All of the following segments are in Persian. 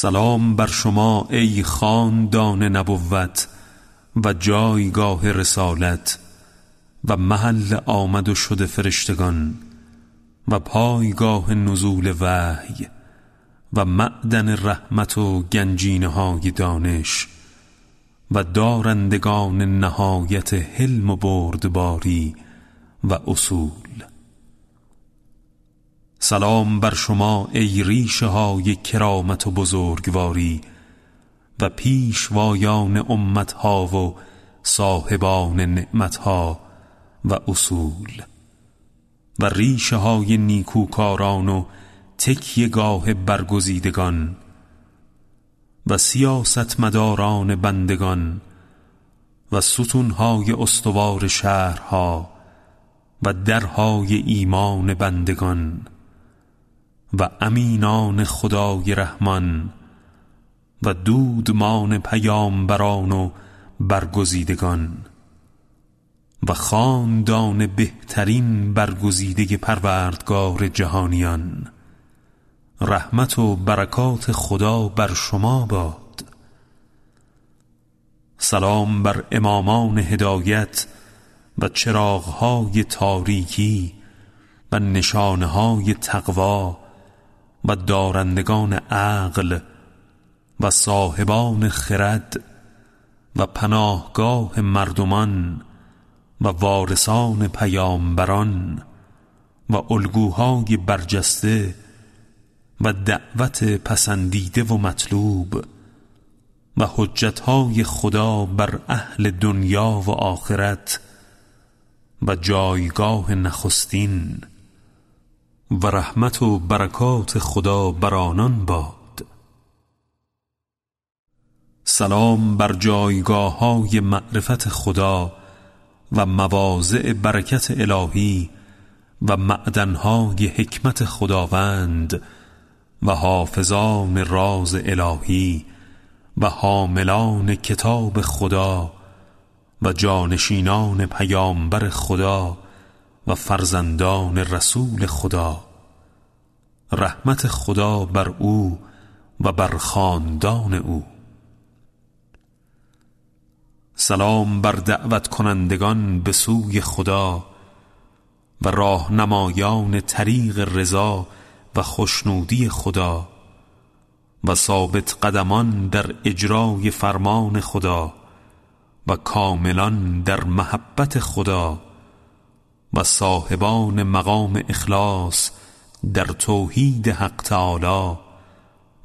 سلام بر شما ای خاندان نبوت و جایگاه رسالت و محل آمد و شد فرشتگان و پایگاه نزول وحی و معدن رحمت و گنجینه های دانش و دارندگان نهایت حلم و بردباری و اصول. سلام بر شما ای ریشه های کرامت و بزرگواری و پیشوایان امتها و صاحبان نعمتها و اصول و ریشه های نیکوکاران و تکیهگاه برگزیدگان و سیاست مداران بندگان و ستونهای استوار شهرها و درهای ایمان بندگان و امینان خدای رحمان و دودمان پیامبران و برگزیدگان و خاندان بهترین برگزیده پروردگار جهانیان. رحمت و برکات خدا بر شما باد. سلام بر امامان هدایت و چراغهای تاریکی و نشانهای تقوا و دارندگان عقل و صاحبان خرد و پناهگاه مردمان و وارثان پیامبران و الگوهای برجسته و دعوت پسندیده و مطلوب و حجتهای خدا بر اهل دنیا و آخرت و جایگاه نخستین و رحمت و برکات خدا بر آنان باد. سلام بر جایگاه های معرفت خدا و مواضع برکت الهی و معدنهای حکمت خداوند و حافظان راز الهی و حاملان کتاب خدا و جانشینان پیامبر خدا و فرزندان رسول خدا. رحمت خدا بر او و بر خاندان او. سلام بر دعوت کنندگان به سوی خدا و راهنمایان طریق رضا و خوشنودی خدا و ثابت قدمان در اجرای فرمان خدا و کاملان در محبت خدا. و صاحبان مقام اخلاص در توحید حق تعالی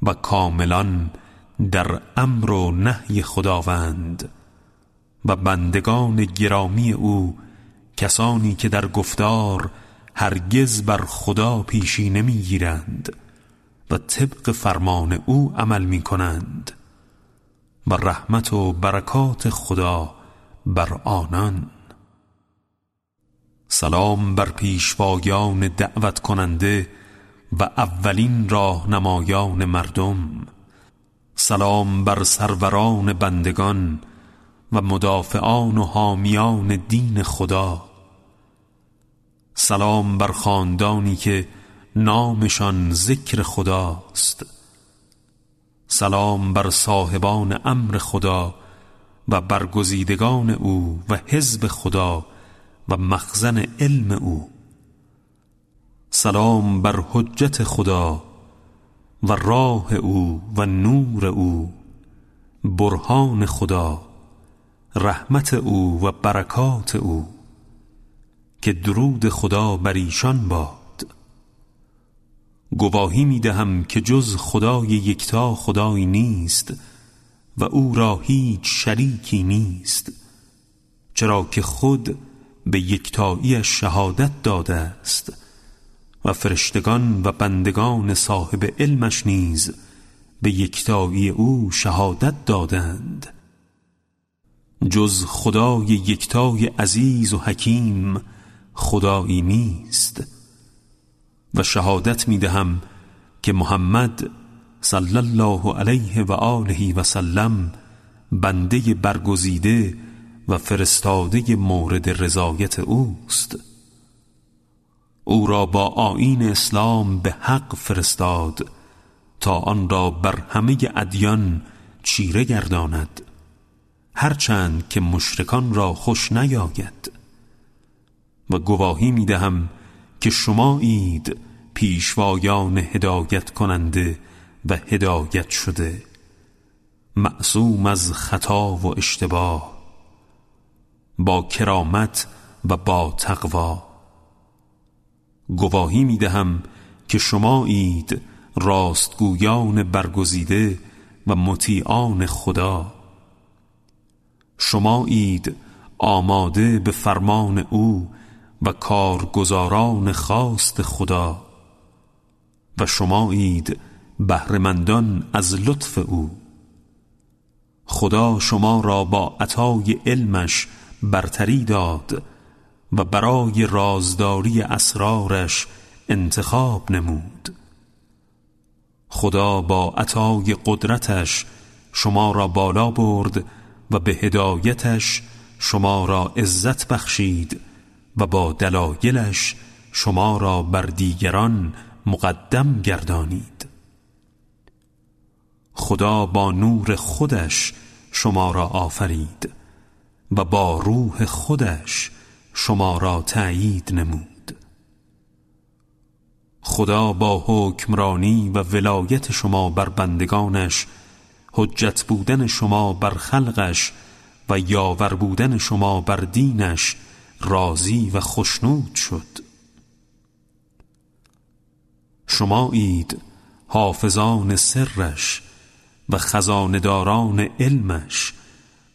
و کاملان در امر و نهی خداوند و بندگان گرامی او کسانی که در گفتار هرگز بر خدا پیشی نمی‌گیرند و طبق فرمان او عمل می کنند و رحمت و برکات خدا بر آنان. سلام بر پیشوایان دعوت کننده و اولین راهنمایان مردم. سلام بر سروران بندگان و مدافعان و حامیان دین خدا. سلام بر خاندانی که نامشان ذکر خداست. سلام بر صاحبان امر خدا و برگزیدگان او و حزب خدا و مخزن علم او. سلام بر حجت خدا و راه او و نور او. برهان خدا رحمت او و برکات او. که درود خدا بر ایشان باد. گواهی می دهم که جز خدای یکتا خدایی نیست و او را هیچ شریکی نیست. چرا که خود به یکتاییش شهادت داده است و فرشتگان و بندگان صاحب علمش نیز به یکتایی او شهادت دادند. جز خدای یکتای عزیز و حکیم خدایی نیست. و شهادت می دهم که محمد صلی الله علیه و آله و سلم بنده برگزیده و فرستاده مورد رضایت اوست. او را با آین اسلام به حق فرستاد تا آن را بر همه ادیان چیره گرداند هرچند که مشرکان را خوش نیاید. و گواهی می دهم که شما اید پیشوایان هدایت کننده و هدایت شده معصوم از خطا و اشتباه. با کرامت و با تقوا. گواهی می دهم که شما اید راستگویان برگزیده و مطیعان خدا. شما اید آماده به فرمان او و کارگزاران خواست خدا. و شما اید بهرهمندان از لطف او. خدا شما را با عطای علمش برتری داد و برای رازداری اسرارش انتخاب نمود. خدا با عطای قدرتش شما را بالا برد و به هدایتش شما را عزت بخشید و با دلایلش شما را بر دیگران مقدم گردانید. خدا با نور خودش شما را آفرید. و با روح خودش شما را تأیید نمود. خدا با حکمرانی و ولایت شما بر بندگانش حجت بودن شما بر خلقش و یاور بودن شما بر دینش راضی و خشنود شد. شما اید حافظان سرش و خزانداران علمش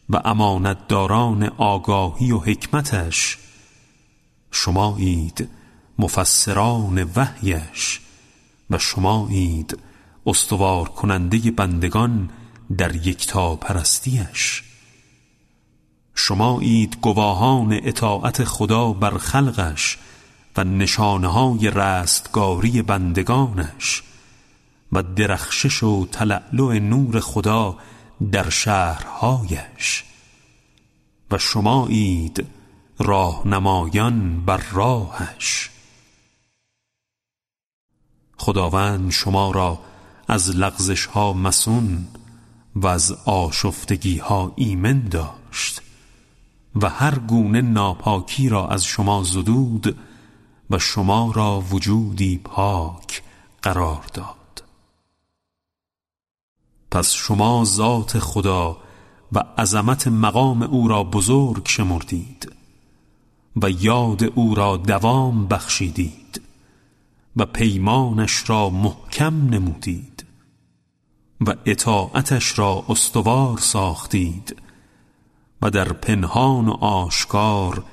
و امانتداران آگاهی و حکمتش. شمایید مفسران وحیش و شمایید استوار کننده بندگان در یکتا پرستیش شمایید گواهان اطاعت خدا بر خلقش و نشانه های رستگاری بندگانش و درخشش و تلعلع نور خدا در شهرهایش. و شمایید راهنمایان بر راهش. خداوند شما را از لغزش ها مسون و از آشفتگی ها ایمن داشت و هر گونه ناپاکی را از شما زدود و شما را وجودی پاک قرار داد. پس شما ذات خدا و عظمت مقام او را بزرگ شمردید و یاد او را دوام بخشیدید و پیمانش را محکم نمودید و اطاعتش را استوار ساختید و در پنهان و آشکار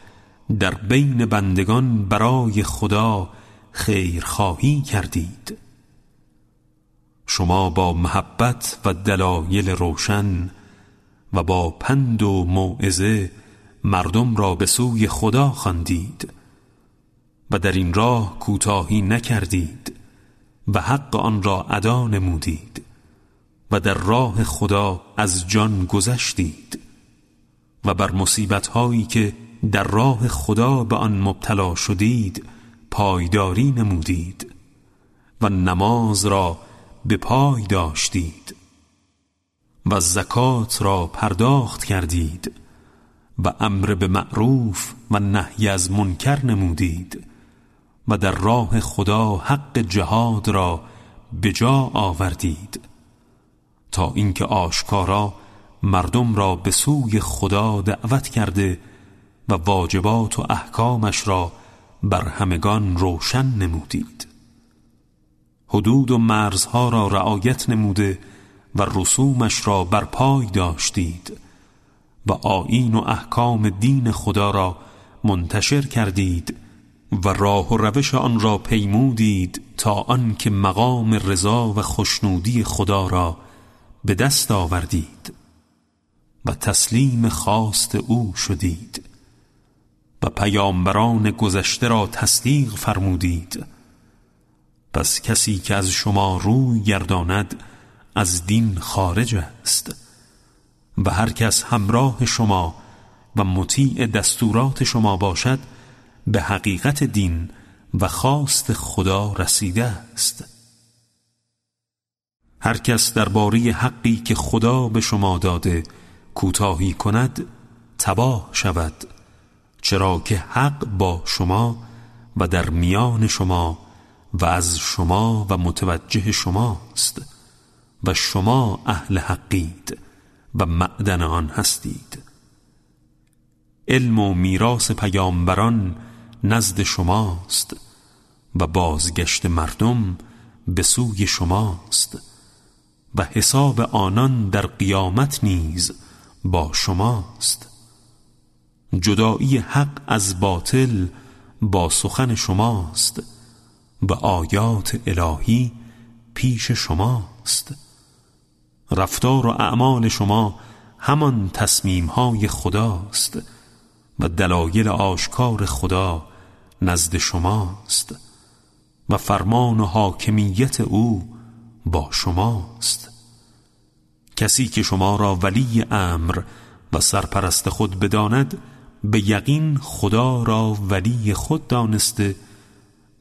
در بین بندگان برای خدا خیرخواهی کردید. شما با محبت و دلایل روشن و با پند و موعظه مردم را به سوی خدا خواندید و در این راه کوتاهی نکردید و حق آن را ادا نمودید و در راه خدا از جان گذشتید و بر مصیبت هایی که در راه خدا به آن مبتلا شدید پایداری نمودید و نماز را به پای داشتید و زکات را پرداخت کردید و امر به معروف و نهی از منکر نمودید و در راه خدا حق جهاد را به جا آوردید تا اینکه آشکارا مردم را به سوی خدا دعوت کرده و واجبات و احکامش را بر همگان روشن نمودید. حدود و مرزها را رعایت نموده و رسومش را بر پای داشتید و آیین و احکام دین خدا را منتشر کردید و راه و روش آن را پیمودید تا آنکه مقام رضا و خشنودی خدا را به دست آوردید و تسلیم خواست او شدید و پیامبران گذشته را تصدیق فرمودید. پس کسی که از شما روی گرداند از دین خارج است. و هر کس همراه شما و مطیع دستورات شما باشد به حقیقت دین و خواست خدا رسیده است. هر کس درباره حقی که خدا به شما داده کوتاهی کند تباه شود. چرا که حق با شما و در میان شما و از شما و متوجه شماست و شما اهل حقید و معدن آن هستید. علم و میراث پیامبران نزد شماست و بازگشت مردم به سوی شماست و حساب آنان در قیامت نیز با شماست. جدایی حق از باطل با سخن شماست. و آیات الهی پیش شماست. رفتار و اعمال شما همان تصمیم های خداست و دلایل آشکار خدا نزد شماست و فرمان و حاکمیت او با شماست. کسی که شما را ولی امر و سرپرست خود بداند به یقین خدا را ولی خود دانسته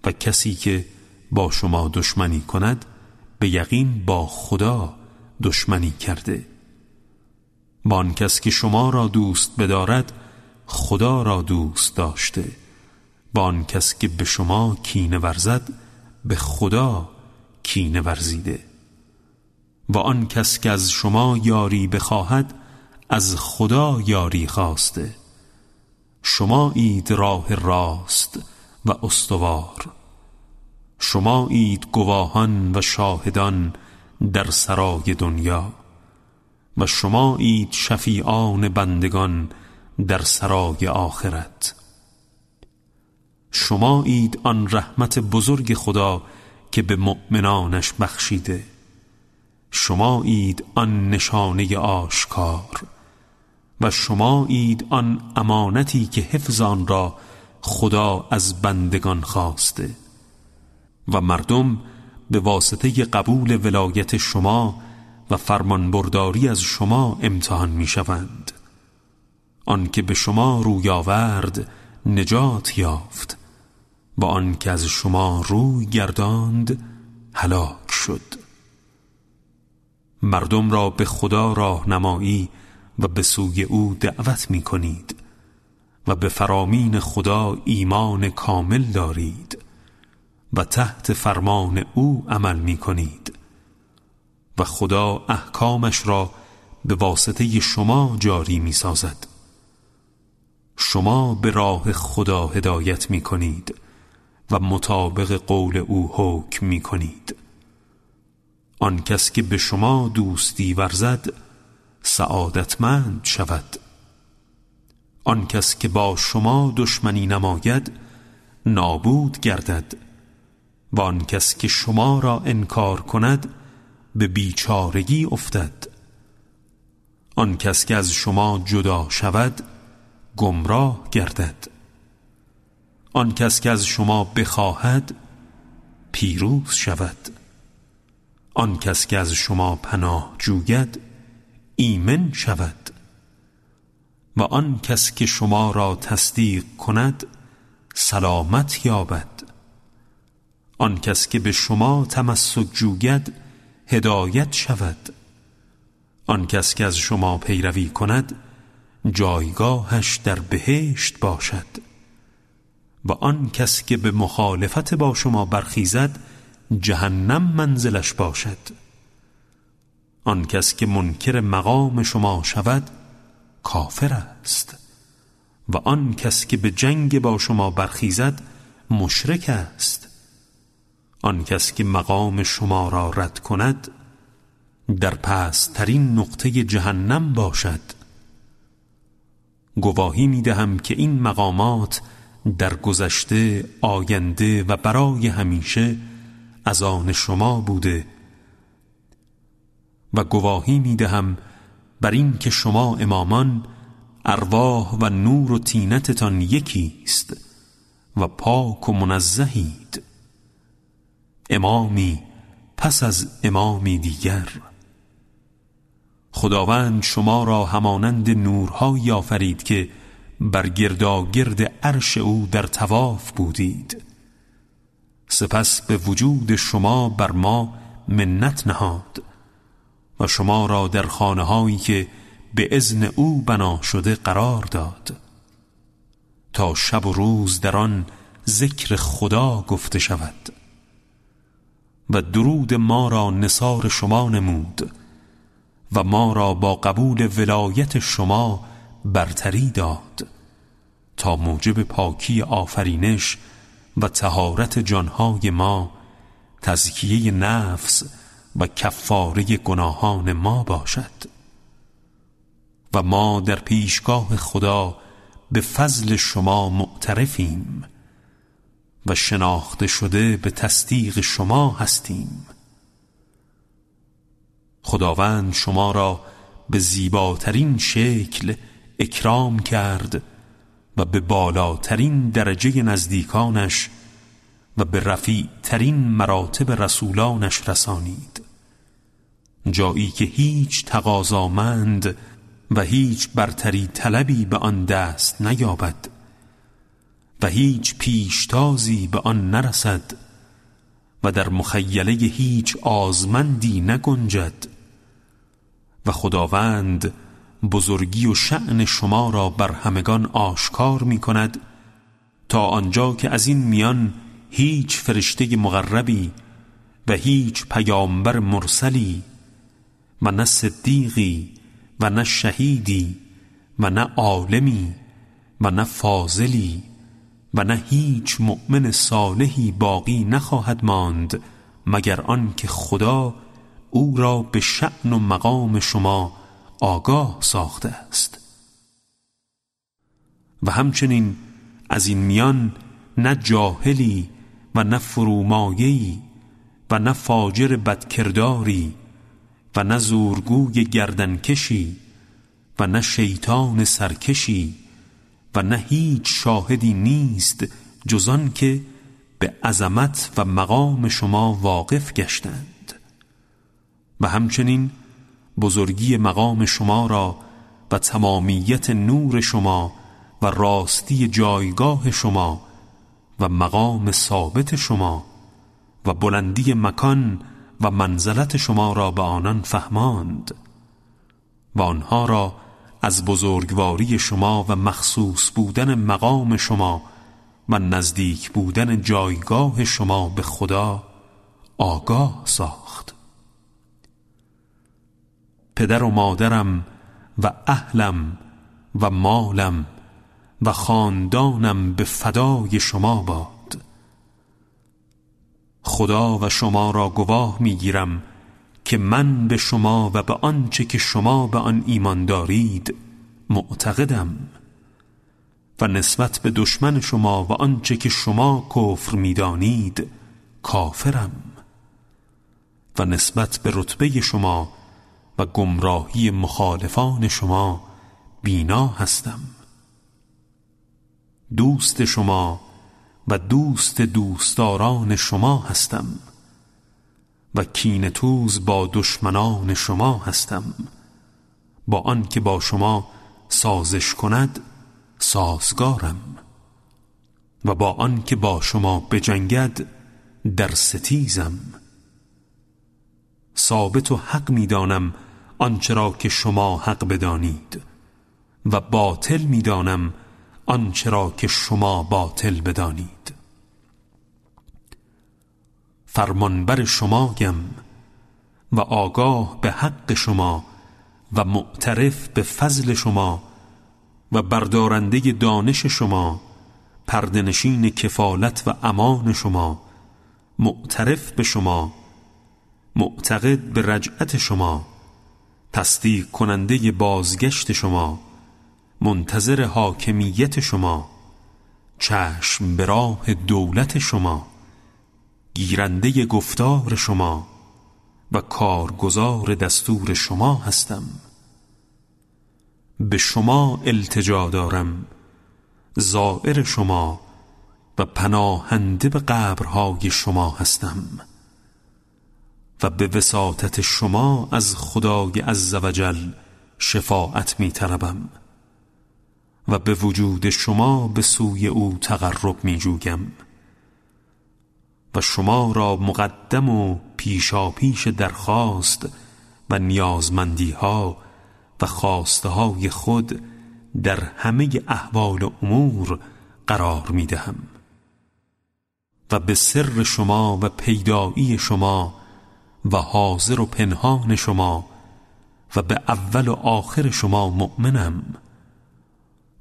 و کسی که با شما دشمنی کند به یقین با خدا دشمنی کرده. با کس که شما را دوست بدارد خدا را دوست داشته. با آن کس که به شما کینه ورزد به خدا کینه ورزیده. و آن کس که از شما یاری بخواهد از خدا یاری خواسته. شما اید راه راست و استوار. شما اید گواهان و شاهدان در سرای دنیا و شما اید شفیعان بندگان در سرای آخرت. شما اید آن رحمت بزرگ خدا که به مؤمنانش بخشیده. شما اید آن نشانه آشکار و شما اید آن امانتی که حفظ آن را خدا از بندگان خواسته. و مردم به واسطه قبول ولایت شما و فرمانبرداری از شما امتحان می شوند آنکه به شما روی آورد نجات یافت. و آنکه از شما روی گرداند هلاک شد. مردم را به خدا راهنمایی و به سوی او دعوت می کنید و به فرامین خدا ایمان کامل دارید و تحت فرمان او عمل می کنید و خدا احکامش را به واسطه شما جاری می سازد شما به راه خدا هدایت می کنید و مطابق قول او حکم می کنید آن کس که به شما دوستی ورزد سعادتمند شود. آن کس که با شما دشمنی نماید نابود گردد. و آن کس که شما را انکار کند به بیچارگی افتد. آن کس که از شما جدا شود گمراه گردد. آن کس که از شما بخواهد پیروز شود. آن کس که از شما پناه جوید ایمن شود. و آن کس که شما را تصدیق کند سلامت یابد. آن کس که به شما تمسک جوید هدایت شود. آن کس که از شما پیروی کند جایگاهش در بهشت باشد. و آن کس که به مخالفت با شما برخیزد جهنم منزلش باشد. آن کس که منکر مقام شما شود کافر است و آن کس که به جنگ با شما برخیزد مشرک است. آن کس که مقام شما را رد کند در پسترین نقطه جهنم باشد. گواهی می دهم که این مقامات در گذشته آینده و برای همیشه از آن شما بوده و گواهی می دهم بر این که شما امامان ارواح و نور و تینتتان یکی است و پاک و منزهید. امامی پس از امامی دیگر. خداوند شما را همانند نورهایی آفرید که بر گرداگرد عرش او در تواف بودید. سپس به وجود شما بر ما منت نهاد. و شما را در خانه هایی که به ازن او بنا شده قرار داد. تا شب و روز در آن ذکر خدا گفته شود. و درود ما را نصار شما نمود و ما را با قبول ولایت شما برتری داد تا موجب پاکی آفرینش و تهارت جانهای ما تزکیه نفس و کفاره گناهان ما باشد. و ما در پیشگاه خدا به فضل شما معترفیم و شناخته شده به تصدیق شما هستیم. خداوند شما را به زیباترین شکل اکرام کرد و به بالاترین درجه نزدیکانش و به رفیع ترین مراتب رسولانش رسانید. جایی که هیچ تقاضامند و هیچ برتری طلبی به آن دست نیابد و هیچ پیشتازی به آن نرسد و در مخیله هیچ آزمندی نگنجد و خداوند بزرگی و شعن شما را بر همگان آشکار می کند تا آنجا که از این میان هیچ فرشته مغربی و هیچ پیامبر مرسلی و نه صدیقی و نه شهیدی و نه عالمی و نه فاضلی و نه هیچ مؤمن صالحی باقی نخواهد ماند مگر آن که خدا او را به شعن و مقام شما آگاه ساخته است. و همچنین از این میان نه جاهلی و نه فرومایهی و نه فاجر بدکرداری و نه زورگوی گردنکشی و نه شیطان سرکشی و نه هیچ شاهدی نیست جزان که به عظمت و مقام شما واقف گشتند. و همچنین بزرگی مقام شما را و تمامیت نور شما و راستی جایگاه شما و مقام ثابت شما و بلندی مکان و منزلت شما را به آنان فهماند و آنها را از بزرگواری شما و مخصوص بودن مقام شما و نزدیک بودن جایگاه شما به خدا آگاه ساخت. پدر و مادرم و اهلم و مالم و خاندانم به فدای شما باد. خدا و شما را گواه می‌گیرم که من به شما و به آنچه که شما به آن ایمان دارید معتقدم و نسبت به دشمن شما و آنچه که شما کفر می‌دانید کافرم و نسبت به رتبه شما و گمراهی مخالفان شما بینا هستم. دوست شما و دوست دوستداران شما هستم و کینتوز با دشمنان شما هستم. با آنکه با شما سازش کند سازگارم. و با آنکه با شما بجنگد در ستیزم. ثابت و حق می‌دانم آنچه را که شما حق بدانید و باطل می‌دانم آنچه را که شما باطل بدانید. فرمانبر گم و آگاه به حق شما و معترف به فضل شما و بردارنده دانش شما پردنشین کفالت و امان شما معترف به شما معتقد به رجعت شما تصدیق کننده بازگشت شما منتظر حاکمیت شما چشم به راه دولت شما گیرنده گفتار شما و کارگزار دستور شما هستم. به شما التجا دارم زائر شما و پناهنده به قبرهای شما هستم و به وساطت شما از خدای عزوجل شفاعت می طلبم و به وجود شما به سوی او تقرب می جوگم و شما را مقدم و پیشا پیش درخواست و نیازمندی ها و خواسته های خود در همه احوال امور قرار می دهم و به سر شما و پیدایی شما و حاضر و پنهان شما و به اول و آخر شما مؤمنم.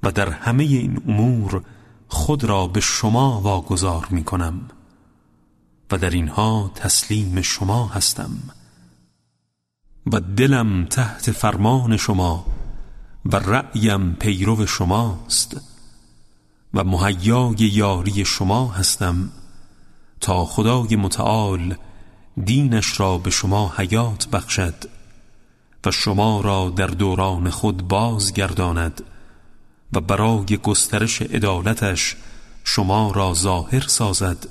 و در همه این امور خود را به شما واگذار می کنم و در اینها تسلیم شما هستم و دلم تحت فرمان شما و رأیم پیرو شماست و مهیای یاری شما هستم تا خدای متعال دینش را به شما حیات بخشد و شما را در دوران خود بازگرداند و برای گسترش عدالتش شما را ظاهر سازد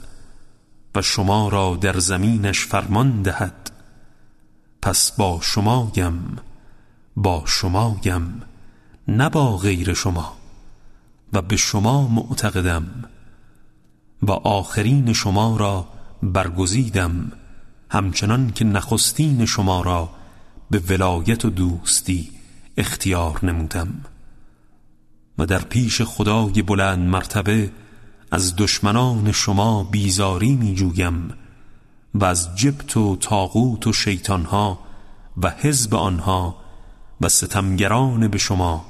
و شما را در زمینش فرمان دهد. پس با شمایم با شمایم نه با غیر شما و به شما معتقدم و آخرین شما را برگزیدم همچنان که نخستین شما را به ولایت و دوستی اختیار نمودم. و در پیش خدای بلند مرتبه از دشمنان شما بیزاری می جویم و از جبت و تاغوت و شیطانها و حزب آنها و ستمگران به شما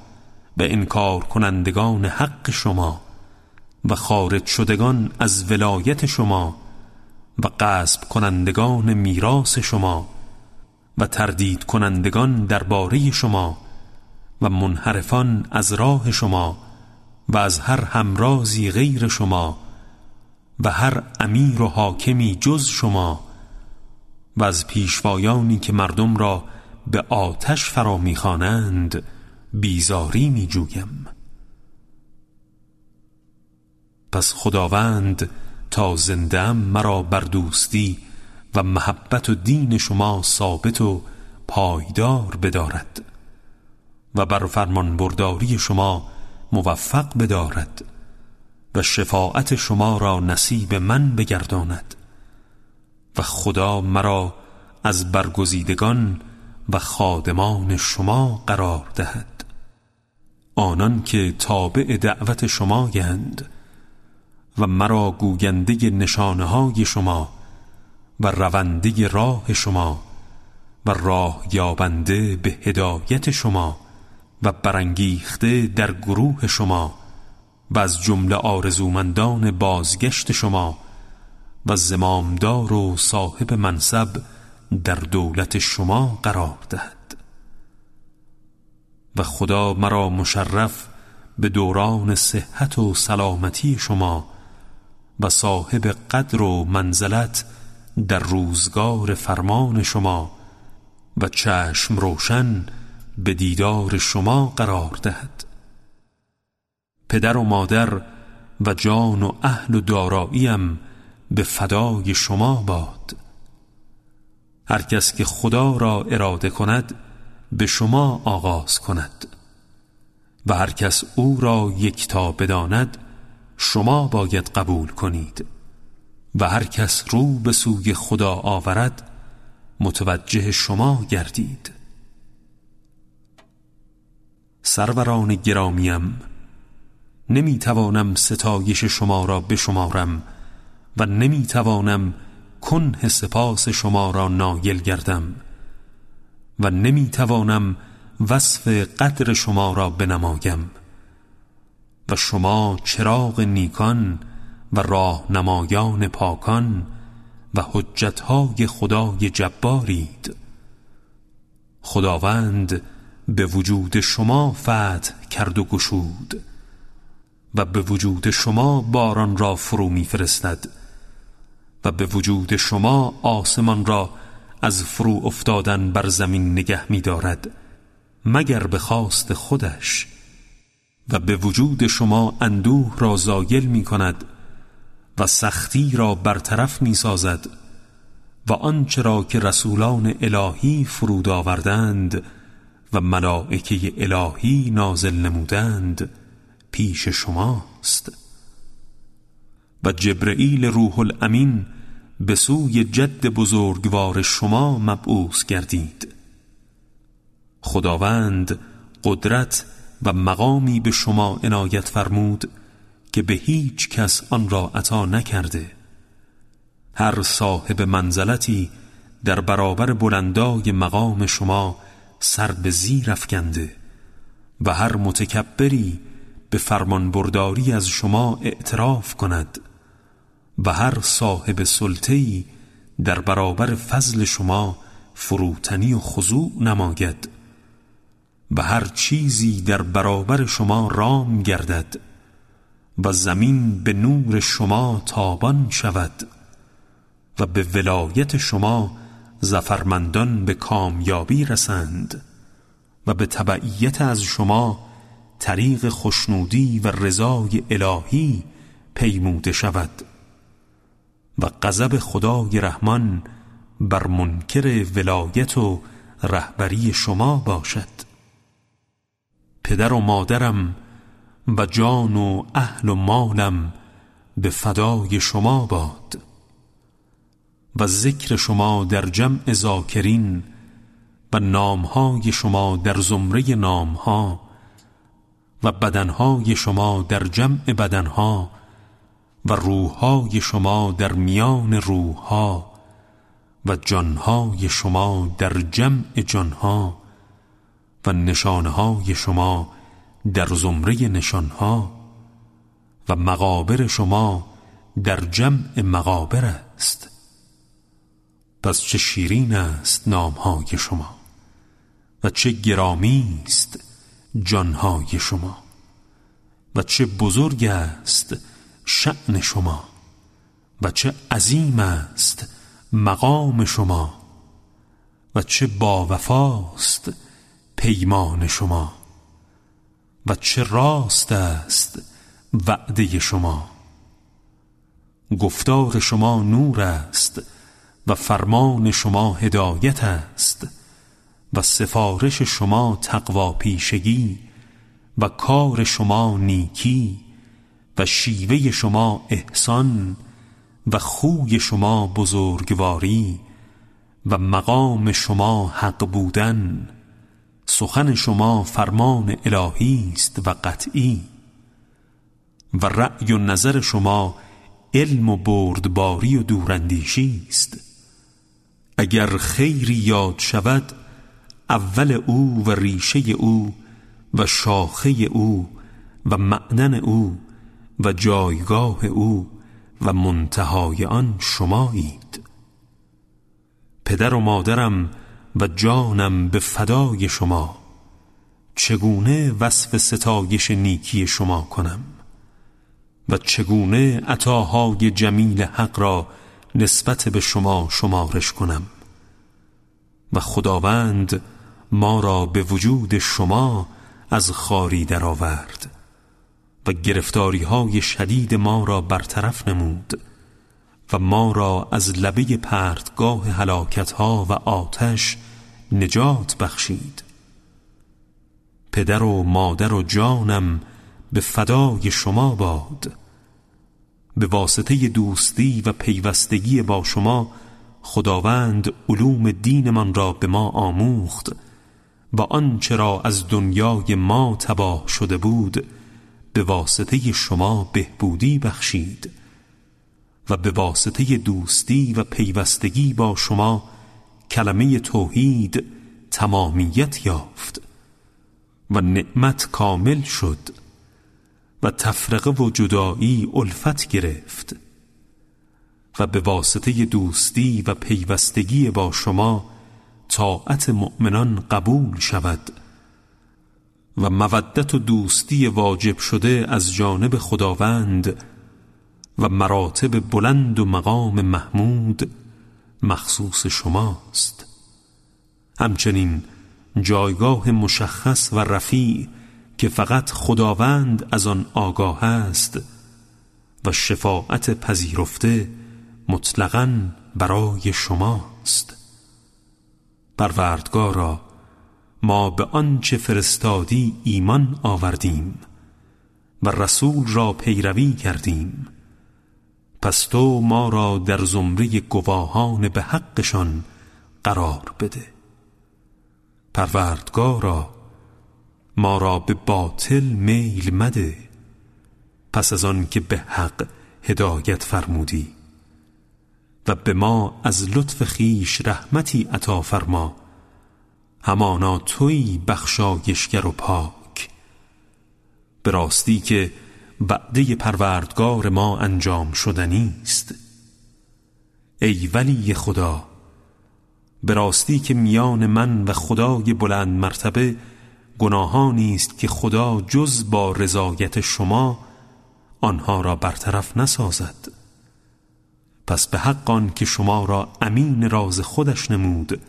و انکار کنندگان حق شما و خارج شدگان از ولایت شما و قصب کنندگان میراث شما و تردید کنندگان درباره شما و منحرفان از راه شما و از هر همرازی غیر شما و هر امیر و حاکمی جز شما و از پیشوایانی که مردم را به آتش فرا می‌خوانند بیزاری میجویم. پس خداوند تا زندم مرا بر دوستی و محبت و دین شما ثابت و پایدار بدارد. و بر فرمان برداری شما موفق بدارد و شفاعت شما را نصیب من بگرداند و خدا مرا از برگزیدگان و خادمان شما قرار دهد. آنان که تابع دعوت شمایند و مرا گوینده نشانه های شما و رونده راه شما و راه یابنده به هدایت شما و برانگیخته در گروه شما و از جمله آرزومندان بازگشت شما و زمامدار و صاحب منصب در دولت شما قرار دهد. و خدا مرا مشرف به دوران صحت و سلامتی شما و صاحب قدر و منزلت در روزگار فرمان شما و چشم روشن به دیدار شما قرار دهد. پدر و مادر و جان و اهل و داراییم به فدای شما باد. هر کس که خدا را اراده کند به شما آغاز کند. و هر کس او را یکتا بداند شما باید قبول کنید. و هر کس رو به سوی خدا آورد متوجه شما گردید. سروران گرامیم نمی‌توانم ستایش شما را بشمارم و نمی‌توانم کنه سپاس شما را نایل گردم و نمی‌توانم وصف قدر شما را بنمایم. و شما چراغ نیکان و راهنمایان پاکان و حجتهای خدای جبارید. خداوند به وجود شما فتح کرد و گشود و به وجود شما باران را فرو میفرستد و به وجود شما آسمان را از فرو افتادن بر زمین نگه می دارد مگر به خواست خودش و به وجود شما اندوه را زایل می کند و سختی را برطرف می سازد و آنچه را که رسولان الهی فرود آوردند و ملائکه الهی نازل نمودند پیش شماست. و جبرئیل روح الامین به سوی جد بزرگوار شما مبعوث گردید. خداوند قدرت و مقامی به شما عنایت فرمود که به هیچ کس آن را عطا نکرده. هر صاحب منزلتی در برابر بلندای مقام شما سر به زیر افکنده و هر متکبری به فرمانبرداری از شما اعتراف کند و هر صاحب سلطه‌ای در برابر فضل شما فروتنی و خضوع نماید و هر چیزی در برابر شما رام گردد و زمین به نور شما تابان شود و به ولایت شما زفرمندان به کامیابی رسند و به تبعیت از شما طریق خشنودی و رضای الهی پیموده شود و غضب خدای رحمان بر منکر ولایت و رهبری شما باشد. پدر و مادرم و جان و اهل و مالم به فدای شما باد. و ذکر شما در جمع ذاکرین و نامهای شما در زمره نامها و بدنهای شما در جمع بدنها و روحهای شما در میان روحها و جانهای شما در جمع جانها و نشانهای شما در زمره نشانها و مقابر شما در جمع مقابر است. پس چه شیرین است نامهای شما و چه گرامی است جانهای شما و چه بزرگ است شعن شما و چه عظیم است مقام شما و چه باوفاست پیمان شما و چه راست است وعده شما. گفتار شما نور است و فرمان شما هدایت است و سفارش شما تقوا پیشگی و کار شما نیکی و شیوه شما احسان و خوی شما بزرگواری و مقام شما حق بودن. سخن شما فرمان الهی است و قطعی. و رأی و نظر شما علم و بردباری و دوراندیشی است. اگر خیری یاد شود اول او و ریشه او و شاخه او و معدن او و جایگاه او و منتهای آن شمایید. پدر و مادرم و جانم به فدای شما چگونه وصف ستایش نیکی شما کنم؟ و چگونه عطاهای جمیل حق را نسبت به شما شمارش کنم. و خداوند ما را به وجود شما از خاری درآورد و گرفتاری های شدید ما را برطرف نمود و ما را از لبه پرتگاه حلاکت ها و آتش نجات بخشید. پدر و مادر و جانم به فدای شما باد. به واسطه دوستی و پیوستگی با شما خداوند علوم دینمان را به ما آموخت و آنچه را از دنیای ما تباه شده بود به واسطه شما بهبودی بخشید و به واسطه دوستی و پیوستگی با شما کلمه توحید تمامیت یافت و نعمت کامل شد. و تفرقه و جدایی الفت گرفت و به واسطه دوستی و پیوستگی با شما طاعت مؤمنان قبول شود و مودت و دوستی واجب شده از جانب خداوند و مراتب بلند و مقام محمود مخصوص شماست. همچنین جایگاه مشخص و رفیع که فقط خداوند از آن آگاه است و شفاعت پذیرفته مطلقا برای شماست. پروردگارا ما به آنچه فرستادی ایمان آوردیم و رسول را پیروی کردیم. پس تو ما را در زمره گواهان به حقشان قرار بده. پروردگارا ما را به باطل میل مده. پس از آن که به حق هدایت فرمودی. و به ما از لطف خیش رحمتی عطا فرما. همانا توی بخشایشگر و پاک. به راستی که وعده پروردگار ما انجام شدنی است ای ولی خدا به راستی که میان من و خدای بلند مرتبه گناهانی است که خدا جز با رضایت شما آنها را برطرف نسازد. پس به حق آن که شما را امین راز خودش نمود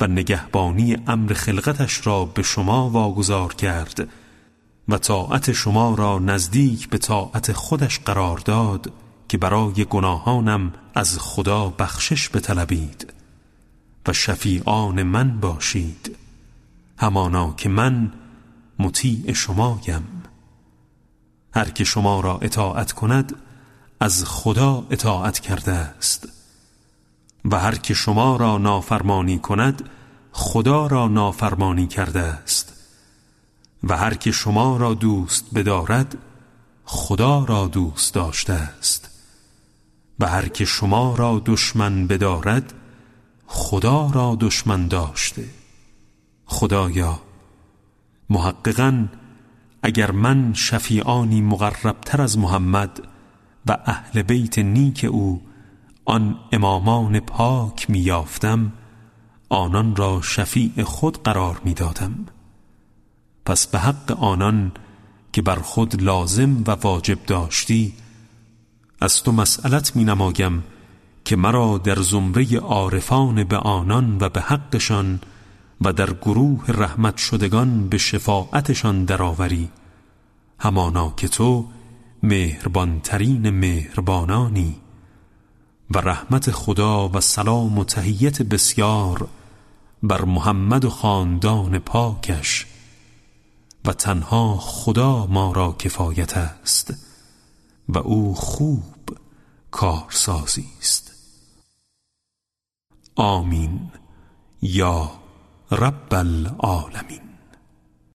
و نگهبانی امر خلقتش را به شما واگذار کرد و طاعت شما را نزدیک به طاعت خودش قرار داد که برای گناهانم از خدا بخشش بطلبید و شفیعان من باشید. همانا که من مطیع شمایم. هر که شما را اطاعت کند از خدا اطاعت کرده است. و هر که شما را نافرمانی کند خدا را نافرمانی کرده است. و هر که شما را دوست بدارد خدا را دوست داشته است. و هر که شما را دشمن بدارد خدا را دشمن داشته. خدایا محققا اگر من شفیعانی مقربتر از محمد و اهل بیت نیک او آن امامان پاک میافتم آنان را شفیع خود قرار می‌دادم. پس به حق آنان که بر خود لازم و واجب داشتی از تو مسئلت می نمایم که مرا در زمره عارفان به آنان و به حقشان و در گروه رحمت شدگان به شفاعتشان درآوری. همانا که تو مهربانترین مهربانانی و رحمت خدا و سلام و تهیت بسیار بر محمد و خاندان پاکش و تنها خدا ما را کفایت است و او خوب کارسازی است. آمین. یا رب العالمین.